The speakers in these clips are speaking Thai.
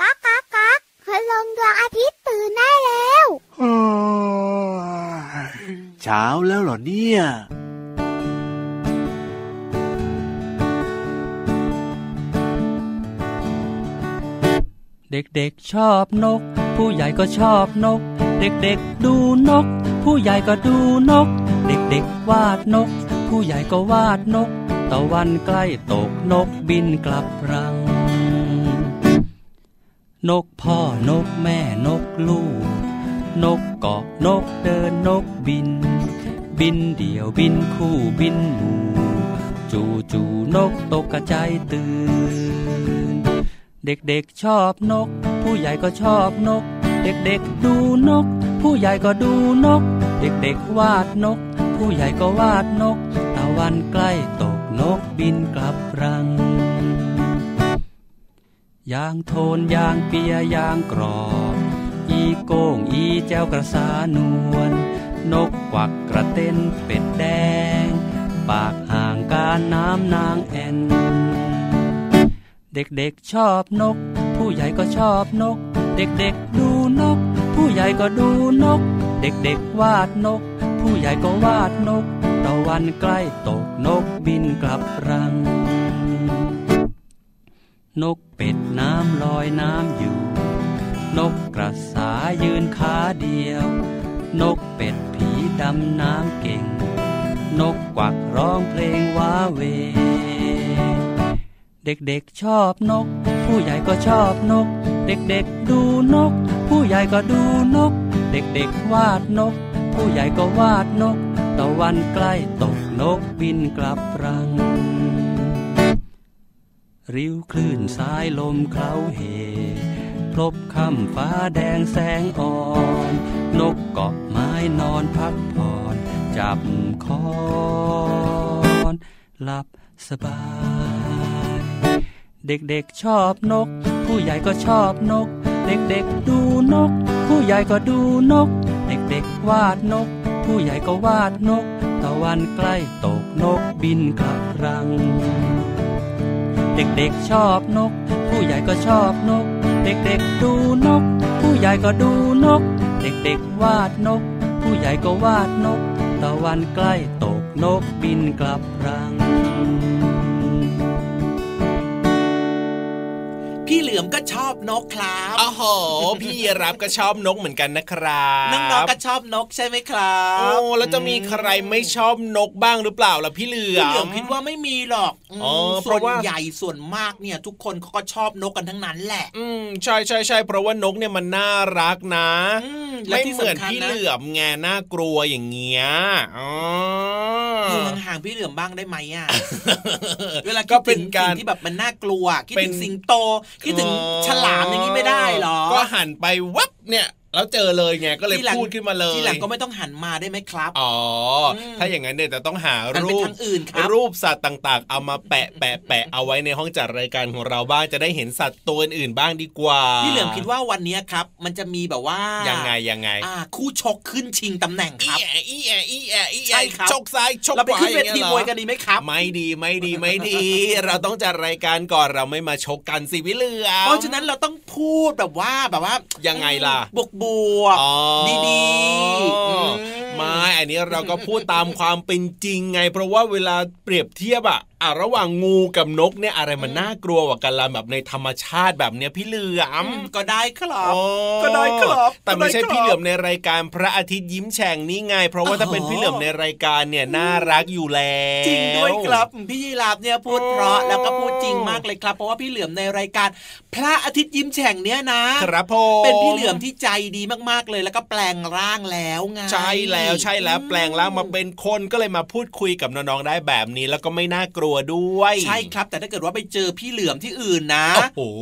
ก๊ากก๊ากก๊ากคืลงดวงอาทิตย์ตื่นได้แล้วเช้าแล้วเหรอเนี่ยเด็กๆชอบนก ผู้ใหญ่ก็ชอบนก เด็กๆดูนก ผู้ใหญ่ก็ดูนก เด็กๆวาดนก ผู้ใหญ่ก็วาดนก ตะวันใกล้ตกนกบินกลับรัง นกพ่อนกแม่นกลูก นกเกาะนกเดินนกบิน บินเดี่ยวบินคู่บินหมู่จูจูนกตกกระจายตื่น เด็กๆชอบนก ผู้ใหญ่ก็ชอบนก เด็กๆดูนก ผู้ใหญ่ก็ดูนก เด็กๆวาดนก ผู้ใหญ่ก็วาดนก ตะวันใกล้ตกนกบินกลับรัง ยางโทนยางเปียยางกรอบ อีโก้งอีแจ้วกระสานวล นกกวักกระเต้นเป็ดแดง ปากห่างการน้ำนางแอน เด็กๆชอบนก ผู้ใหญ่ก็ชอบนก เด็กๆดูนก ผู้ใหญ่ก็ดูนก เด็กๆวาดนก ผู้ใหญ่ก็วาดนกตะวันใกล้ตกนกบินกลับรัง นก เป็ดน้ำลอยน้ำอยู่ นกกระสายืนขาเดียว นกเป็ดผีดำน้ำเก่ง นกกวักร้องเพลงว้าเว เด็กๆชอบนก ผู้ใหญ่ก็ชอบนก เด็กๆดูนก ผู้ใหญ่ก็ดูนก เด็กๆวาดนก ผู้ใหญ่ก็วาดนก ตะวันใกล้ตกนกบินกลับรัง ริ้วคลื่นสายลมเคล้าเหพลบค่ำฟ้าแดงแสงอ่อน นกเกาะไม้นอนพักผ่อน จับคอนหลับสบาย เด็กๆชอบนก ผู้ใหญ่ก็ชอบนก เด็กๆดูนก ผู้ใหญ่ก็ดูนก เด็กๆวาดนก ผู้ใหญ่ก็วาดนก ตะวันใกล้ตกนกบินกลับรัง เด็กๆชอบนก ผู้ใหญ่ก็ชอบนก เด็กๆดูนก ผู้ใหญ่ก็ดูนก เด็กๆวาดนก ผู้ใหญ่ก็วาดนก ตะวันใกล้ตกนกบินกลับรัง พี่เหลือมก็ชอบนกครับโอ้โหพี่รับก็ชอบนกเหมือนกันนะครับน้องๆก็ชอบนกใช่ไหมครับโอ้แล้วจะมีใครไม่ชอบนกบ้างหรือเปล่าล่ะพี่เหลือพี่มเหลือมคิดว่าไม่มีหรอกมอ๋อเพส่วราะนว่าใหญ่ส่วนมากเนี่ยทุกคนเขาก็ชอบนกกันทั้งนั้นแหละ อืมใช่ใช่ใช่เพราะว่านกเนี่ยมันน่ารักนะอืมและไม่ที่เหมือนสำคัญพี่นะเหลือมไงน่ากลัวอย่างเงี้ยอ๋ออยู่ห่างๆพี่เหลือมบ้างได้ไหมอะเวลาก็คิดเป็ถึนงการสิ่งที่แบบมันน่ากลัวคิดเป็ถึนงสิงโตคิดถึงฉลามอย่างนี้ไม่ได้หรอ ก็หันไปวับเนี่ย แล้วเจอเลยไงก็เลยทีหลังพูดขึ้นมาเลยทีหลังก็ไม่ต้องหันมาได้ไหมครับอ๋ออมถ้าอย่างนั้นเนี่ยจะต้องหาหันไปรูปทางอื่นครับรูปสัตว์ต่างๆ เอามาแปะแปะแปะเอาไว้ในห้องจัดรายการของเราบ้างจะได้เห็นสัตว์ตัวอื่นๆบ้างดีกว่าพี่เหลือมคิดว่าวันนี้ครับ มันจะมีแบบว่ายัยังไงยังไงอ่าคู่ชกขึ้นชิงตำแหน่งคอีรับแอะอีแอะอีแอะอีใช่แอะครับชกซ้ายชกเราไปขวาขึ้นอเวย่างเงี้ทียเหรมอวยกันดีไหมครับ ไม่ดีไม่ดีไม่ดี เราต้องจัดรายการก่อนเราไม่มาชกกันสิพี่เหลือมเพราะฉะนั้นเราต้องพูดแบบว่าแบบว่ายังไงล่ะบวกบวกอ๋อดีๆอืมไม่อันนี้เราก็พูดตามความเป็นจริงไง เพราะว่าเวลาเปรียบเทียบอะ อะระหว่างงูกับนกเนี่ยอะไรมันน่ากลัวกว่ากันล่ะแบบในธรรมชาติแบบเนี้ยพี่เหลือมก็ได้ครับอ๋อก็ได้ครับแต่ไม่ใช่ก็ได้ครับพี่เหลือมในรายการพระอาทิตย์ยิ้มแฉ่งนี่ไง เพราะว่าถ้าเป็นพี่เหลือมในรายการเนี่ยน่ารักอยู่แล้วจริงด้วยครับพี่ยีราฟเนี่ยพูดเพราะแล้วก็พูดจริงมากเลยครับ เพราะว่าพี่เหลือมในรายการ พระอาทิตย์ยิ้มแฉ่งเนี่ยนะครับผมเป็นพี่เหลือมที่ใจดีมากๆเลย แล้วก็แปลงร่างแล้วไงใช่แล้วใช่แล้วแปลงร่างมาเป็นคนก็เลยมาพูดคุยกับน้องๆได้แบบนี้แล้วก็ไม่น่ากลัวด้วย ใช่ครับ แต่ถ้าเกิดว่าไปเจอพี่เหลือมที่อื่นนะโอ้โห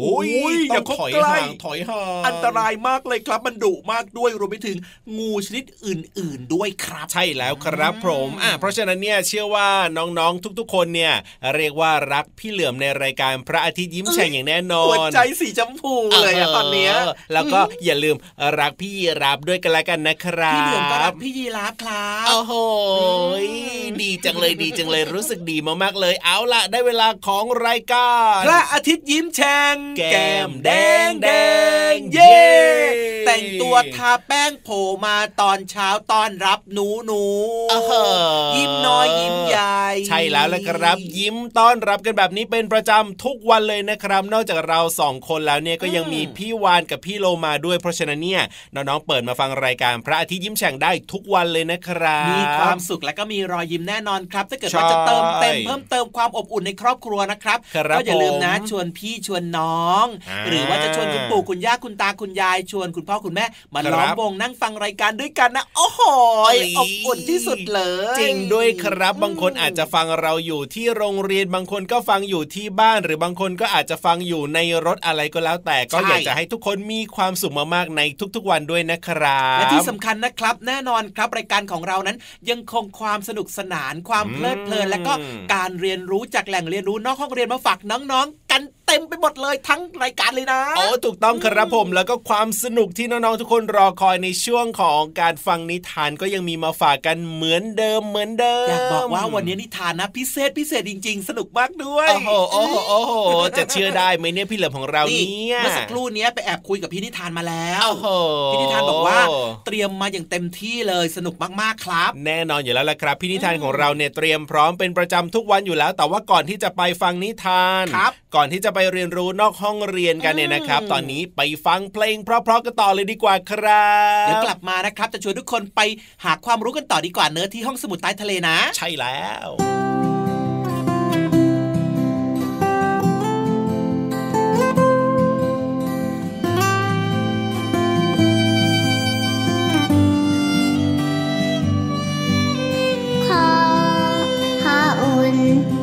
อย่าต้องเข้าถอยใกล้ห่างถอยห่างอันตรายมากเลยครับ มันดุมากด้วยรวมไปถึงงูชนิดอื่น ๆ ด้วยครับ ใช่แล้วครับผมอะเพราะฉะนั้นเนี่ยเชื่อว่าน้องๆทุกๆ คนเนี่ยเรียกว่ารักพี่เหลือมในรายการพระอาทิตย์ยิ้มแฉ่งอย่างแน่นอนหัวใจสีชมพูเลยอะตอนเนี้ยแล้วก็อย่าลืมรักพี่รับด้วยกันแล้วกันนะครับพี่เหลือมก็รักพี่ยีราฟครับโอ้โหดีจังเลยดีจังเลยรู้สึกดีมากๆเลยเอาล่ะ ได้เวลาของรายการพระอาทิตย์ยิ้มแฉ่งแก้มแดงแดงเย้แต่งตัวทาแป้งโผล่มาตอนเช้าตอนรับหนูหนูอ้าวเหรอยิ้มน้อยยิ้มใหญ่ใช่แล้วละครับ ยิ้มต้อนรับกันแบบนี้เป็นประจำทุกวันเลยนะครับ นอกจากเราสองคนแล้วเนี่ยก็ยังมีพี่วานกับพี่โลมาด้วยเพราะฉะนั้นเนี่ยน้องๆเปิดมาฟังรายการพระอาทิตย์ยิ้มแฉ่งได้ทุกวันเลยนะครับมีความสุขและก็มีรอยยิ้มแน่นอนครับ ถ้าเกิดใช่ว่าจะเติมเต็มเพิ่มเติมความอบอุ่นในครอบครัวนะครับครับก็อย่าลืมนะผมชวนพี่ชวนน้องอ่าหรือว่าจะชวนคุณปู่คุณย่าคุณตาคุณยาย ชวนคุณพ่อคุณแม่มาครับล้อมวงนั่งฟังรายการด้วยกันนะโอ้โหเอ้ยอบอุ่นที่สุดเลย จริงด้วยครับบางคนอาจจะฟังเราอยู่ที่โรงเรียนบางคนก็ฟังอยู่ที่บ้าน หรือบางคนก็อาจจะฟังอยู่ในรถอะไรก็แล้ว แต่ก็อยากจะให้ทุกคนมีความสุขมากๆในทุกๆวันด้วยนะครับและที่สำคัญนะครับ แน่นอนครับรายการของเรานั้นยังคงความสนุกสนานความเพลิดเพลินและก็การเรียนรู้จากแหล่งเรียนรู้นอกห้องเรียนมาฝากน้องๆกัน ต็มไปหมดเลยทั้งรายการเลยนะโอ้ถูกต้องครับผมแล้วก็ความสนุกที่น้องๆทุกคนรอคอยในช่วงของการฟังนิทานก็ยังมีมาฝากกันเหมือนเดิมเหมือนเดิมอยากบอกว่าวันนี้นิทานนะพิเศษพิเศษจริง ๆ สนุกมากด้วยโอ้โหโอ้โหโอ้โหจะเชื่อได้ไหมเนี่ยพี่เหลิมของเรานี่เนี่ยเมื่อสักครู่เนี้ยไปแอบคุยกับพี่นิทานมาแล้วโอ้โหพี่นิทานบอกว่าเตรียมมาอย่างเต็มที่เลยสนุกมากๆครับ แน่นอนอยู่แล้วละครับพี่นิทานของเราเนี่ยเตรียมพร้อมเป็นประจำทุกวันอยู่แล้ว แต่ว่าก่อนที่จะไปฟังนิทานครับก่อนที่จะไปเรียนรู้นอกห้องเรียนกันเนี่ยนะครับ ตอนนี้ไปฟังเพลงเพราะๆกันต่อเลยดีกว่าครับเดี๋ยวกลับมานะครับ จะชวนทุกคนไปหาความรู้กันต่อดีกว่าเนื้อะที่ห้องสมุดใต้ทะเลนะ ใช่แล้วขอพออุ่น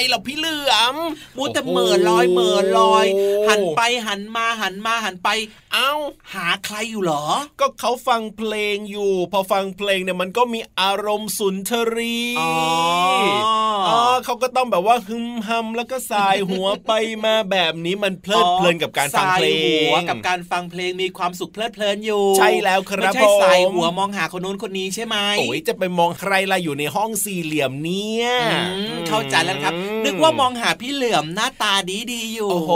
อะไรหรอพี่เหลือมมูแต่เหม่อลอยเหม่อลอยโอ้โหหันไปหันมาหันมาหันไป เอ้า หาใครอยู่เหรอ ก็เขาฟังเพลงอยู่ พอฟังเพลงเนี่ยมันก็มีอารมณ์สุนทรีอ๋ออ๋อเขาก็ต้องแบบว่าฮึมฮัมแล้วก็สายหัวไปมาแบบนี้มันเพลิดเพลินกับการฟังเพลสายหัวงกับการฟังเพลงมีความสุขเพลิดเพลินอยู่ ใช่แล้วครับไม่ใช่ผมสายหัวมองหาคนนู้นคนนี้ใช่ไหมโอ้ยจะไปมองใครล่ะอยู่ในห้องสี่เหลี่ยมเนี่ยอืมเข้าใจแล้วครับนึกว่ามองหาพี่เหลือมหน้าตาดีดีๆอยู่ โอ้โห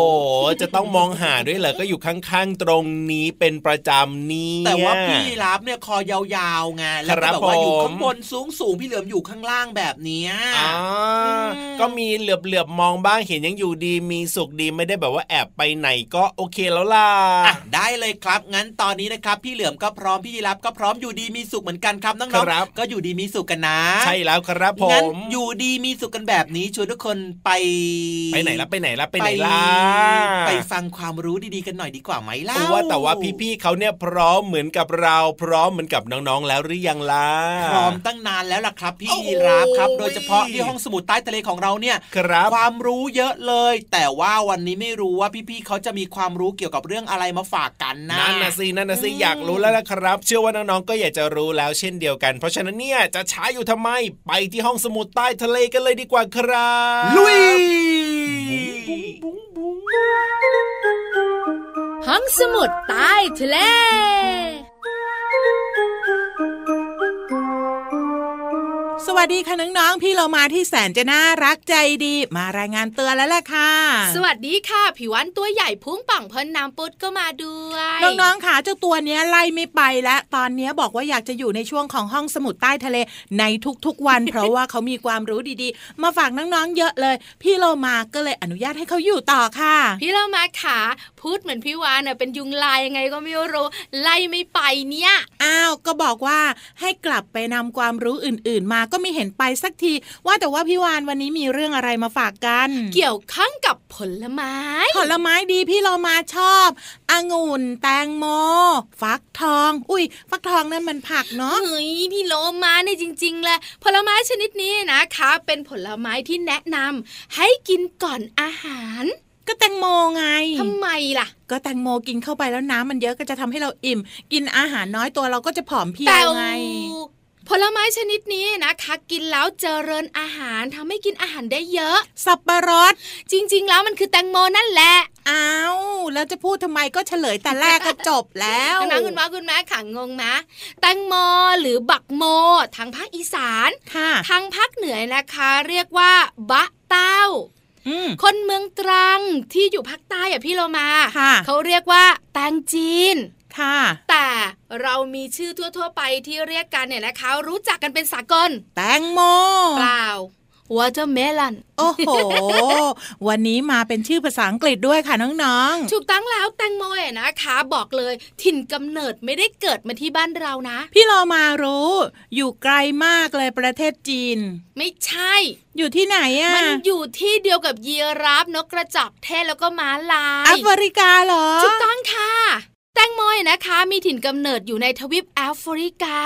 จะต้องมองหาด้วยเหรอก็อยู่ข้างๆตรงนี้เป็นประจำนี่แต่ว่าพี่รับเนี่ยคอยาวๆไงแล้วครัก็บแบบว่าอยู่ผมข้างบนสูงสูงๆพี่เหลือมอยู่ข้างล่างแบบเนี้ยอ่าอืมก็มีเหลือบเหลือบๆมองบ้างเห็นยังอยู่ดีมีสุขดีไม่ได้แบบว่าแอบไปไหนก็โอเคแล้วล่ะอะได้เลยครับ งั้นตอนนี้นะครับ พี่เหลือมก็พร้อมพี่ยีรับก็พร้อมอยู่ดีมีสุขเหมือนกันครับน้องครับๆก็อยู่ดีมีสุขกันนะ ใช่แล้วครับผงั้นมอยู่ดีมีสุขกันแบบนี้ชวนทุกคนไป ไปไหนละไปไหนละไปไหนล่ะไปฟังความรู้ดีๆกันหน่อยดีกว่าไหมเล่าว่าแต่ว่าพี่ๆเขาเนี่ยพร้อมเหมือนกับเราพร้อมเหมือนกับน้องๆแล้วหรือยังล่ะพร้อมตั้งนานแล้วล่ะครับ พี่โอ้โหยีรับครับ โดยเฉพาะที่ห้องสมุดใต้ทะเลของเราเนี่ยครับความรู้เยอะเลย แต่ว่าวันนี้ไม่รู้ว่าพี่ๆเขาจะมีความรู้เกี่ยวกับเรื่องอะไรมาฝากกันนะนั่นนะสินั่นนะสิอยากรู้แล้วละครับ เชื่อว่าน้องๆก็อยากจะรู้แล้วเช่นเดียวกัน เพราะฉะนั้นเนี่ยจะช้าอยู่ทำไมไปที่ห้องสมุดใต้ทะเลกันเลยดีกว่าครับลุยห้องสมุดใต้ทะเล วัสดีค่ะน้องๆ พี่เรามาที่แสนจะน่ารักใจดี มารายงานเตือนแล้วแหละค่ะ สวัสดีค่ะ ผิววันตัวใหญ่พุ่งป่องพ้นน้ำปุดก็มาด้วย น้องๆค่ะเจ้าตัวเนี้ยไล่ไม่ไปแล้วตอนเนี้ยบอกว่าอยากจะอยู่ในช่วงของห้องสมุดใต้ทะเลในทุกๆวัน เพราะว่าเขามีความรู้ดีๆ มาฝากน้องๆเยอะเลย พี่เรามาก็เลยอนุญาตให้เขาอยู่ต่อค่ะ พี่เรามาขา พูดเหมือนพี่วานเน่ะเป็นยุงลายยังไงก็ไม่รู้ไล่ไม่ไปเนี่ย อ้าวก็บอกว่าให้กลับไปนำความรู้อื่น ๆ มาก็ไม่เห็นไปสักที ว่าแต่ว่าพี่วานวันนี้มีเรื่องอะไรมาฝากกัน เกี่ยวข้องกับผลไม้ ผลไม้ดีพี่เรามาชอบองุ่นแตงโม ฟักทอง อุ้ยฟักทองนั่นมันผักเนาะเฮ้ยพี่โลมาเนี่ยจริงๆเลยผลไม้ชนิดนี้นะคะ เป็นผลไม้ที่แนะนำให้กินก่อนอาหาร ก็แตงโมไงทำไมล่ะ ก็แตงโมกินเข้าไปแล้วน้ำมันเยอะก็จะทำให้เราอิ่ม กินอาหารน้อยตัวเราก็จะผอมเพรียแต่วไงผลไม้ชนิดนี้นะคะกินแล้วเจริญอาหารทำให้กินอาหารได้เยอะ สับปะรด จริง ๆ แล้วมันคือแตงโมนั่นแหละอ้าวแล้วจะพูดทำไมก็เฉลยแต่แรกก็จบแล้วน้องๆคุณพ่อคุณแม่ขังงงนะแตงโมหรือบักโมทางภาคอีสานค่ะทางภาคเหนือนะคะ เรียกว่าบะเต้าอืม คนเมืองตรังที่อยู่ภาคใต้อะพี่เรามาค่ะเขาเรียกว่าแตงจีนค่ะแต่เรามีชื่อทั่ว ๆ ไปที่เรียกกันเนี่ยนะคะ รู้จักกันเป็นสากล แตงโม เปล่า watermelon โอ้โห วันนี้มาเป็นชื่อภาษาอังกฤษด้วยค่ะน้องถูกตั้งแล้วแตงโมอะนะคะ บอกเลย ถิ่นกำเนิดไม่ได้เกิดมาที่บ้านเรานะๆพี่เรามารู้ อยู่ไกลมากเลยประเทศจีน ไม่ใช่ อยู่ที่ไหนอะมันอยู่ที่เดียวกับยีราฟนกกระจอกเทศแล้วก็ม้าลาแอยฟริกาเหรอถูกต้องค่ะ แตงโมเนี่ยนะคะ มีถิ่นกำเนิดอยู่ในทวีปแอฟริกา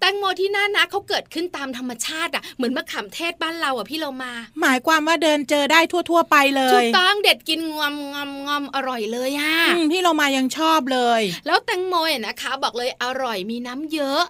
แตงโมที่น่านะเขาเกิดขึ้นตามธรรมชาติอะเหมือนมะขามเทศบ้านเราอะพี่เรามา หมายความว่าเดินเจอได้ทั่ว ๆ ไปเลถูยกต้องเด็ดกินงอมงอมงอมอร่อยเลยอะอืมพี่เรามายังชอบเลย แล้วแตงโมเนี่ยนะคะ บอกเลยอร่อยมีน้ำเยอะ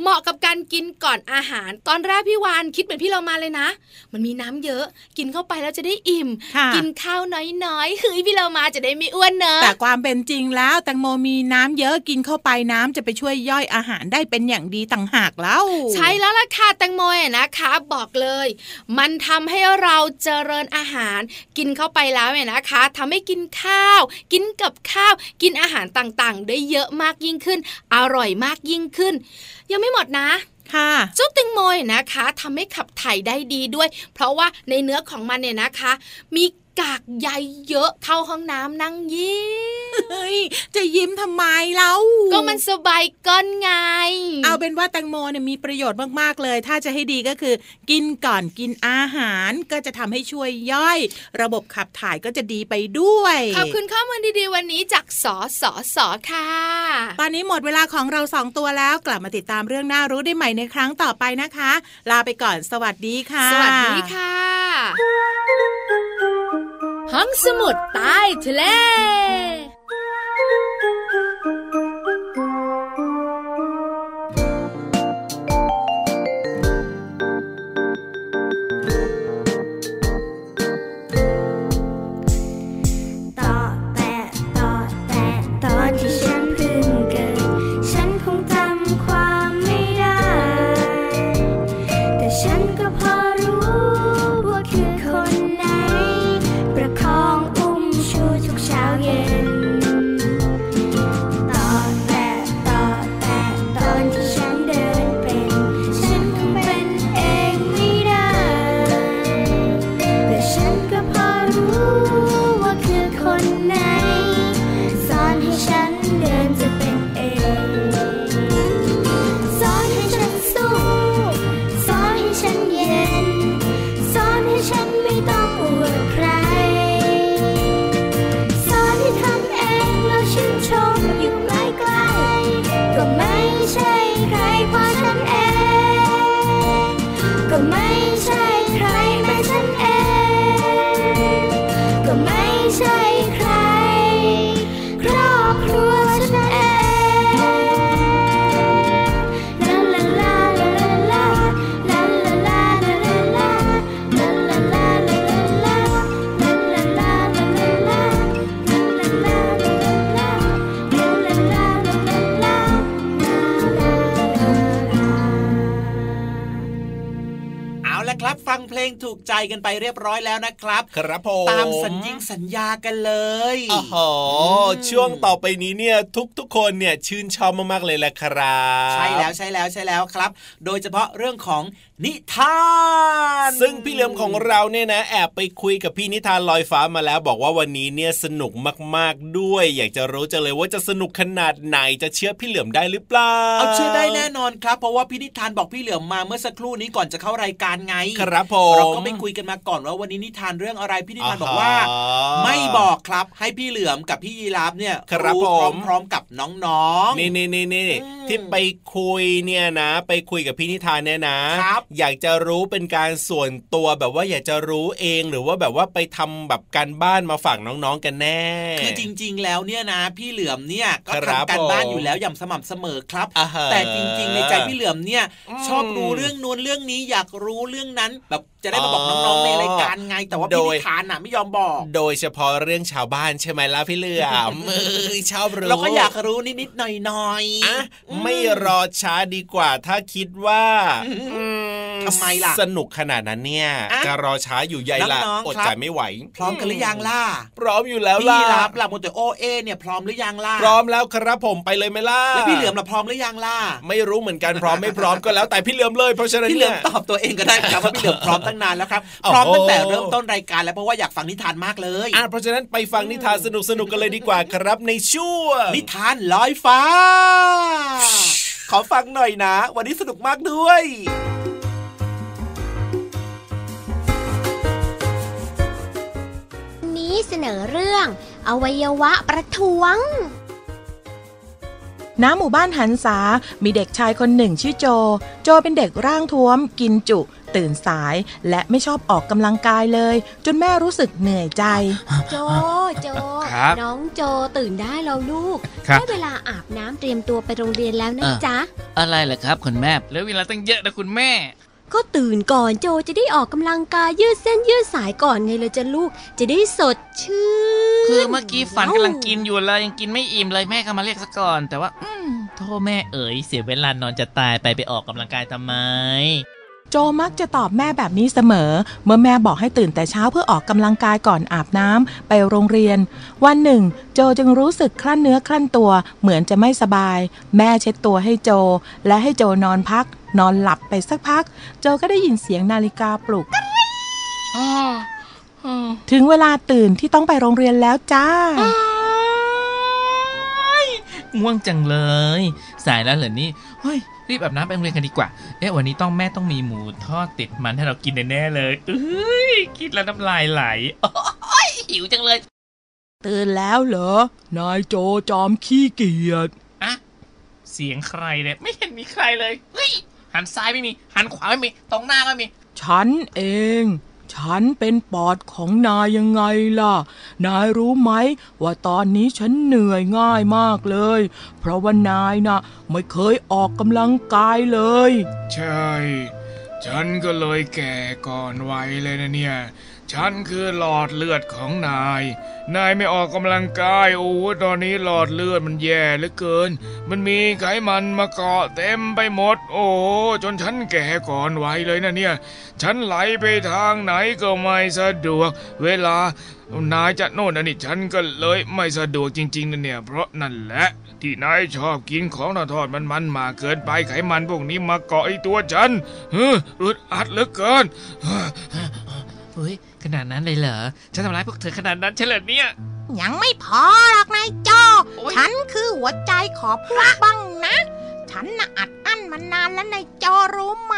เหมาะกับการกินก่อนอาหาร ตอนแรกพี่วานคิดเหมือนพี่เรามาเลยนะ มันมีน้ำเยอะ กินเข้าไปแล้วจะได้อิ่มค่ะกินข้าวน้อยๆเฮ้ยพี่เรามาจะได้ไม่อ้วนเนอะแต่ความเป็นจริงแล้วแตงโมมีน้ำเยอะกินเข้าไปน้ำจะไปช่วยย่อยอาหารได้เป็นอย่างดีต่างหากแล้ว ใช่แล้วล่ะค่ะแตงโมเนี่ยนะคะบอกเลย มันทำให้เราเจริญอาหาร กินเข้าไปแล้วเนี่ยนะคะทำให้กินข้าว กินกับข้าว กินอาหารต่างๆ ได้เยอะมากยิ่งขึ้น อร่อยมากยิ่งขึ้นยังไม่หมดนะค่ะเจ้าแตงโมเนี่ยนะคะทำให้ขับถ่ายได้ดีด้วย เพราะว่าในเนื้อของมันเนี่ยนะคะ มี กากใยเยอะเข้าห้องน้ำนั่งยิ้มจะยิ้มทำไมเล่าก็มันสบายก้นไง เอาเป็นว่าแตงโมเนี่ยมีประโยชน์มากๆเลย ถ้าจะให้ดีก็คือ กินก่อนกินอาหารก็จะทำให้ช่วยย่อย ระบบขับถ่ายก็จะดีไปด้วยขอบคุณข้อมูลดีๆวันนี้จากสอสอสอค่ะ ตอนนี้หมดเวลาของเราสองตัวแล้วกลับมาติดตามเรื่องน่ารู้ได้ใหม่ในครั้งต่อไปนะคะ ลาไปก่อนสวัสดีค่ะ สวัสดีค่ะ ห้องสมุดใต้ทะเล เพลงถูกใจกันไปเรียบร้อยแล้วนะครับ ครับผมตามสัญญิงสัญญากันเลยโอ้โหช่วงต่อไปนี้เนี่ยทุกๆคนเนี่ยชื่นชอบมากๆเลยแหละครับ ใช่แล้วใช่แล้วใช่แล้วครับ โดยเฉพาะเรื่องของนิทาน ซึ่งพี่เหลือมของเราเนี่ยนะ แอบไปคุยกับพี่นิทานลอยฟ้ามาแล้ว บอกว่าวันนี้เนี่ยสนุกมากๆด้วย อยากจะรู้จังเลยว่าจะสนุกขนาดไหนจะเชื่อพี่เหลือมได้หรือเปล่าเอาเชื่อได้แน่นอนครับ เพราะว่าพี่นิทานบอกพี่เหลือมมาเมื่อสักครู่นี้ก่อนจะเข้ารายการไง ครับผมเราก็ไม่คุยกันมาก่อนว่าวันนี้นิทานเรื่องอะไรพี่นิทานบอกว่าอ๋อไม่บอกครับให้พี่เหลือมกับพี่ยีราฟเนี่ยครับผมพร้อมๆกับน้องๆนี่นี่นี่นี่อืมที่ไปคุยเนี่ยนะ ไปคุยกับพี่นิทานเนี่ยนะครับอยากจะรู้เป็นการส่วนตัวแบบว่าอยากจะรู้เองหรือว่าแบบว่าไปทำแบบการบ้านมาฝากน้องๆกันแน่คือจริง ๆ แล้วเนี่ยนะ พี่เหลือมเนี่ยก็ครับทำการบ้านผมอยู่แล้วอย่างสม่ำเสมอครับอ่าฮะแต่จริงๆในใจพี่เหลือมเนี่ยอืมชอบรู้เรื่องนู้นเรื่องนี้อยากรู้เรื่องนั้นแบบจะได้มาบอกน้องๆในรายการไงแต่ว่าพี่โดยนิทานน่ะไม่ยอมบอก โดยเฉพาะเรื่องชาวบ้านใช่ไหมล่ะพี่เหลือมเออชอบรู้เราก็อยากรู้นิดๆหน่อยๆอะอืไม่รอช้าดีกว่าถ้าคิดว่าอืมอืม ทำไมล่ะ สนุกขนาดนั้นเนี่ยอะจะรอช้าอยู่ใหญ่ละน้องๆอดครับใจไม่ไหว พร้อมกันหรือยังล่ะ พร้อมอยู่แล้วพี่ล่ะรับล่ะโมเตโอเอเนี่ยพร้อมหรือยังล่ะ พร้อมแล้วครับผมไปเลยไหมล่ะ แล้วพี่เหลือมล่ะพร้อมหรือยังล่ะ ไม่รู้เหมือนกันพร้อมไม่พร้อมก็แล้วแต่พี่เหลือมเลยเพราะฉะนั้นพี่เหลือมนี่ยตอบตัวเองก็ได้ครับว่าพี่เหลือมพร้อมตั้งนานแล้วครับโอ้โหพร้อมตั้งแต่เริ่มต้นรายการแล้วเพราะว่าอยากฟังนิทานมากเลยอะเพราะฉะนั้นไปฟังนิทานสนุกสนุกๆกันเลยดีกว่าครับในช่วงนิทานลอยฟ้าขอฟังหน่อยนะ วันนี้สนุกมากด้วย เสนอเรื่อง อวัยวะประท้วงณหมู่บ้านหันษา มีเด็กชายคนหนึ่งชื่อโจ โจเป็นเด็กร่างท้วม กินจุ ตื่นสาย และไม่ชอบออกกำลังกายเลย จนแม่รู้สึกเหนื่อยใจ โจ โจครับน้องโจตื่นได้แล้วลูกครับได้เวลาอาบน้ำเตรียมตัวไปโรงเรียนแล้วนะเออจ๊ะ อะไรล่ะครับ คุณแม่เหลือเวลาตั้งเยอะนะคุณแม่ ก็ตื่นก่อนโจจะได้ออกกำลังกายยืดเส้นยืดสายก่อนไงเลยจ้ะลูกจะได้สดชื่น คือเมื่อกี้ฝันกำลังกินอยู่เลยยังกินไม่อิ่มเลยแม่ก็มาเรียกซะก่อน แต่ว่า อืมโทษแม่เอ๋ยเสียเวลานอนจะตายไปไปออกกำลังกายทำไม โจมักจะตอบแม่แบบนี้เสมอ เมื่อแม่บอกให้ตื่นแต่เช้าเพื่อออกกำลังกายก่อนอาบน้ำไปโรงเรียน วันหนึ่ง โจจึงรู้สึกคลั่นเนื้อคลั่นตัว เหมือนจะไม่สบาย แม่เช็ดตัวให้โจ และให้โจนอนพัก นอนหลับไปสักพัก โจก็ได้ยินเสียงนาฬิกาปลุก ถึงเวลาตื่นที่ต้องไปโรงเรียนแล้วจ้า ง่วงจังเลย สายแล้วเหรอนี่เฮ้ยรีบอาบน้ำไปโรงเรียนกันดีกว่า เอ๊ะวันนี้ต้องแม่ต้องมีหมูทอดติดมันให้เรากินแน่ๆเลยเอ้ยคิดแล้วน้ำลายไหลโอ้ยหิวจังเลย ตื่นแล้วเหรอ นายโจจอมขี้เกียจอะเสียงใครเนี่ยไม่เห็นมีใครเลยเฮ้ย หันซ้ายไม่มี หันขวาไม่มี ตรงหน้าก็ไม่มี ฉันเอง ฉันเป็นปอดของนายยังไงล่ะ นายรู้ไหม ว่าตอนนี้ฉันเหนื่อยง่ายมากเลย เพราะว่านายน่ะ ไม่เคยออกกำลังกายเลย ใช่ ฉันก็เลยแก่ก่อนวัยเลยนะเนี่ย ฉันคือหลอดเลือดของนาย นายไม่ออกกำลังกายโอ้ตอนนี้หลอดเลือดมันแย่เหลือเกิน มันมีไขมันมาเกาะเต็มไปหมด โอ้จนฉันแก่ก่อนวัยเลยนะเนี่ย ฉันไหลไปทางไหนก็ไม่สะดวก เวลา นายจะโน่นอันนี้ฉันก็เลยไม่สะดวกจริงๆนะเนี่ย เพราะนั่นแหละที่นายชอบกินของทอดๆมันมันๆมากเกินไปไขมันพวกนี้มาเกาะไอตัวฉันเฮ้ออึดอัดเหลือเกินเฮ้ยขนาดนั้นเลยเหรอ ฉันทำร้ายพวกเธอขนาดนั้นใช่เหรอเนี่ย ยังไม่พอหรอกนายโจโอ๊ยฉันคือหัวใจขอพูดบ้างนะ ฉันน่ะอัดอั้นมานานแล้วนายโจรู้ไหม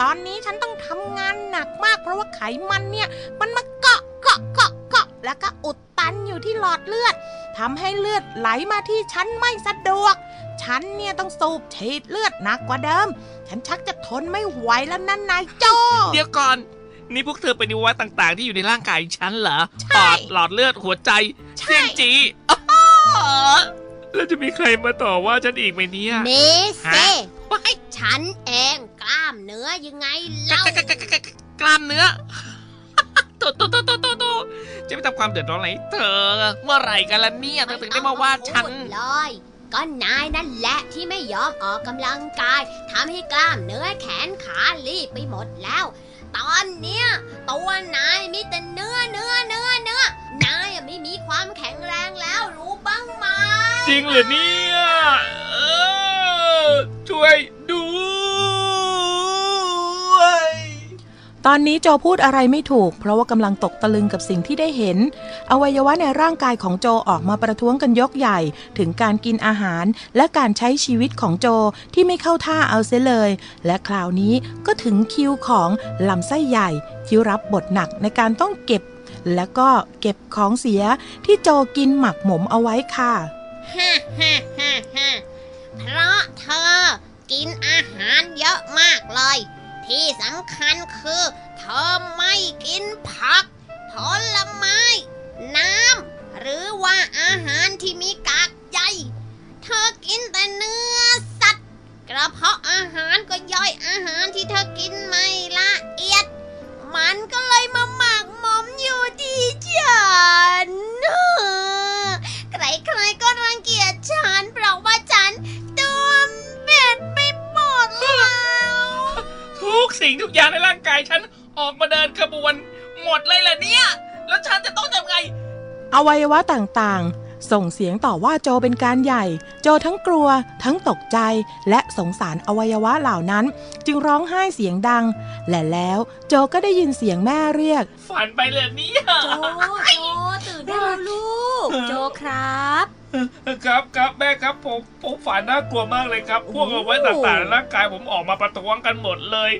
ตอนนี้ฉันต้องทำงานหนักมากเพราะว่าไขมันเนี่ย มันมาเกาะเกาะเกาะเกาะแล้วก็อุดตันอยู่ที่หลอดเลือดทำให้เลือดไหลมาที่ฉันไม่สะดวก ฉันเนี่ยต้องสูบฉีดเลือดหนักกว่าเดิม ฉันชักจะทนไม่ไหวแล้วนั่นนายโจเดี๋ยวก่อน นี่พวกเธอเป็นอวัยวะต่างๆ ที่อยู่ในร่างกายฉันเหรอใช่ปอดหลอดเลือดหัวใจใช่เสียงจีอ้อแล้วจะมีใครมาต่อว่าฉันอีกไหมเนี่ยเนเซฮะว้ายฉันเองกล้ามเนื้อยังไงเล่ากกกกกล้ามเนื้อโตโตโตโตโตจะไปทำความเดือดร้อนอะไรให้เธอ เมื่อไหร่กันล่ะเนี่ยเธอถึงได้มาว่าฉันไม่ต้อยก็นายนั่นแหละที่ไม่ยอมออกกำลังกายทำให้กล้ามเนื้อแขนขาลีบไปหมดแล้ว ตอนเนี้ยตัวนายมีแต่เนื้อเนื้อเนื้อเนื้อนายอะไม่มีความแข็งแรงแล้วรู้บ้างไหมจริงเหรอเนี่ยเออช่วยด้ ตอนนี้โจพูดอะไรไม่ถูก เพราะว่ากำลังตกตะลึงกับสิ่งที่ได้เห็น อวัยวะในร่างกายของโจออกมาประท้วงกันยกใหญ่ ถึงการกินอาหาร และการใช้ชีวิตของโจที่ไม่เข้าท่าเอาเสียเลย และคราวนี้ก็ถึงคิวของลำไส้ใหญ่ที่รับบทหนักในการต้องเก็บ และก็เก็บของเสียที่โจกินหมักหมมเอาไว้ค่ะฮ่าฮ่าฮ่าฮ่าเพราะเธอกินอาหารเยอะมากเลย ที่สำคัญคือ เธอไม่กินผัก ผลไม้ น้ำ หรือว่าอาหารที่มีกากใย เธอกินแต่เนื้อสัตว์ กระเพาะอาหารก็ย่อยอาหารที่เธอกินไม่ละเอียด มันก็เลยมาหมักหมมอยู่ที่ฉัน ทุกสิ่งทุกอย่างในร่างกายฉันออกมาเดินขบวน หมดเลยเหรอเนี่ย แล้วฉันจะต้องทำไง อวัยวะต่างๆ ส่งเสียงต่อว่าโจเป็นการใหญ่ โจทั้งกลัว ทั้งตกใจ และสงสารอวัยวะเหล่านั้น จึงร้องไห้เสียงดัง และแล้วโจก็ได้ยินเสียงแม่เรียก ฝันไปเลยเนี่ย โจ โจ ตื่นได้แล้วลูก โจครับ ครับครับแม่ครับผมผมฝันน่ากลัวมากเลยครับ พวกเอาไว้ต่างๆในร่างกายผมออกมาประท้วงกันหมดเลย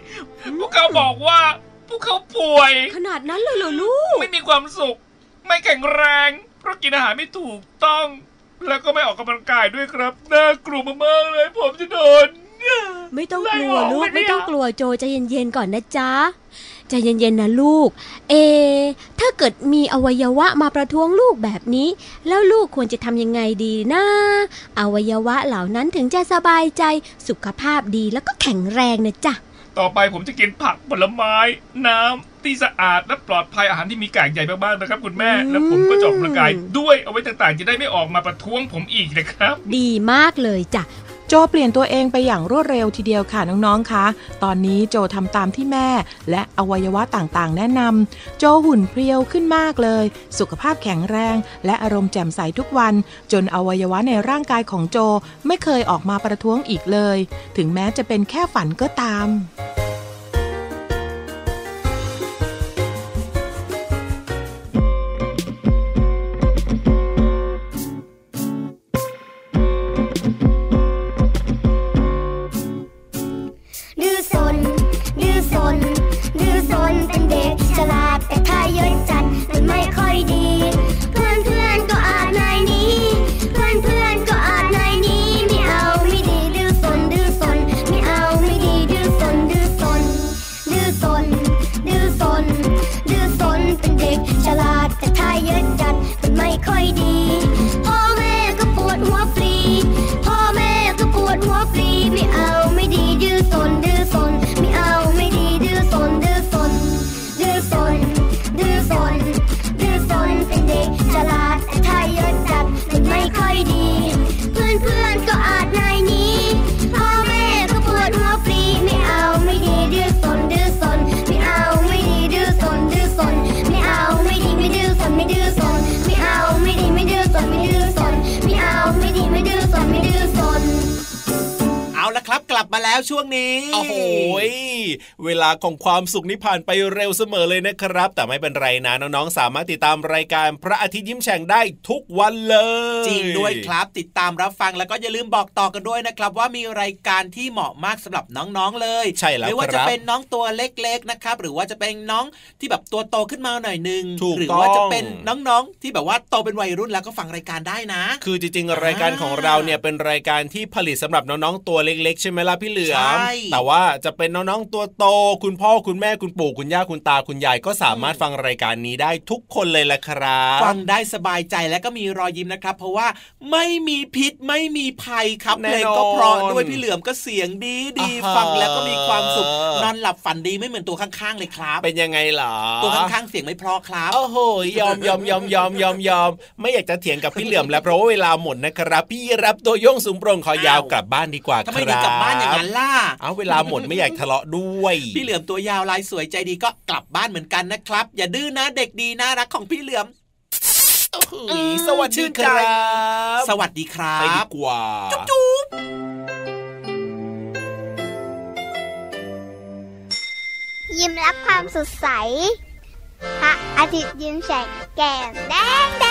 พวกเขาบอกว่า พวกเขาป่วย ขนาดนั้นเลยเหรอลูก ไม่มีความสุข ไม่แข็งแรง เพราะกินอาหารไม่ถูกต้อง แล้วก็ไม่ออกกำลังกายด้วยครับ น่ากลัวมากๆเลย ผมจะโดน ไม่ต้องกลัวไล่ออกลูกไหมเนี่ยไม่ต้องกลัวโจใจเย็นๆก่อนนะจ๊ะใจเย็นๆนะลูก เอ ถ้าเกิดมีอวัยวะมาประท้วงลูกแบบนี้ แล้วลูกควรจะทำยังไงดีนะอวัยวะเหล่านั้นถึงจะสบายใจสุขภาพดีแล้วก็แข็งแรงนะจ๊ะต่อไปผมจะกินผักผลไม้ น้ำที่สะอาดและปลอดภัยอาหารที่มีกากใยมากๆนะครับ คุณแม่อืมแล้วผมก็จะออกกำลังกายด้วยเอาไว้ต่างๆ จะได้ไม่ออกมาประท้วงผมอีกนะครับ ดีมากเลยจ้ะ โจเปลี่ยนตัวเองไปอย่างรวดเร็วทีเดียวค่ะน้องๆคะตอนนี้โจทำตามที่แม่ และอวัยวะต่างๆ แนะนำโจหุ่นเพรียวขึ้นมากเลย สุขภาพแข็งแรง และอารมณ์แจ่มใสทุกวัน จนอวัยวะในร่างกายของโจไม่เคยออกมาประท้วงอีกเลย ถึงแม้จะเป็นแค่ฝันก็ตาม มาแล้วช่วงนี้ โอ้โหยเวลาของความสุขนี่ผ่านไปเร็วเสมอเลยนะครับ แต่ไม่เป็นไรนะน้องๆ สามารถติดตามรายการพระอาทิตย์ยิ้มแฉ่งได้ทุกวันเลย จริงด้วยครับติดตามรับฟังแล้วก็อย่าลืมบอกต่อกันด้วยนะครับ ว่ามีรายการที่เหมาะมากสำหรับน้องๆเลย ใช่แล้วไม่ว่าคจะรับเป็นน้องตัวเล็กๆนะครับ หรือว่าจะเป็นน้องที่แบบตัวโตขึ้นมาหน่อยนึงถูกหรืต้องว่าจะเป็นน้องๆที่แบบว่าโตเป็นวัยรุ่นแล้วก็ฟังรายการได้นะ คือจริงๆ รายการของเราเนี่ยเป็นรายการที่ผลิตสำหรับน้องๆตัวเล็กๆใช่ไหมล่ะพี่เหลือมใช่แต่ว่าจะเป็นน้องๆตัวโต คุณพ่อคุณแม่คุณปู่คุณย่าคุณตาคุณยายก็สามารถฟังรายการนี้ได้ทุกคนเลยแหละครับฟังได้สบายใจและก็มีรอยยิ้มนะครับ เพราะว่าไม่มีพิษไม่มีภัยครับแน่เพลงนอนก็เพราะด้วยพี่เหลือมก็เสียงดีดีอ่าฮะฟังแล้วก็มีความสุขนอนหลับฝันดีไม่เหมือนตัวข้างๆเลยครับ เป็นยังไงเหรอตัวข้างๆเสียงไม่เพราะครับโอ้โหยอมยอมยอมยอมยอมยอมไม่อยากจะเถียงกับพี่เหลือมแล้วเพราะว่าเวลาหมดนะครับ พี่รับตัวโยงสูงโปร่งคอยาวอ้าวกลับบ้านดีกว่าทำคไมรับถึงกลับบ้านอย่างนั้นล่ะเอาเวลาหมดไม่อยากทะเลาะด้วย พี่เหลือมตัวยาวลายสวยใจดีก็กลับบ้านเหมือนกันนะครับ อย่าดื้อนะเด็กดีน่ารักของพี่เหลือมอุ๊ยสวัสดีชื่นคใจรับ สวัสดีครัไปดีบกว่าจุ๊บยิ้มรับความสดใสพระอาทิตย์ยิ้มแฉกแก้มแดงแด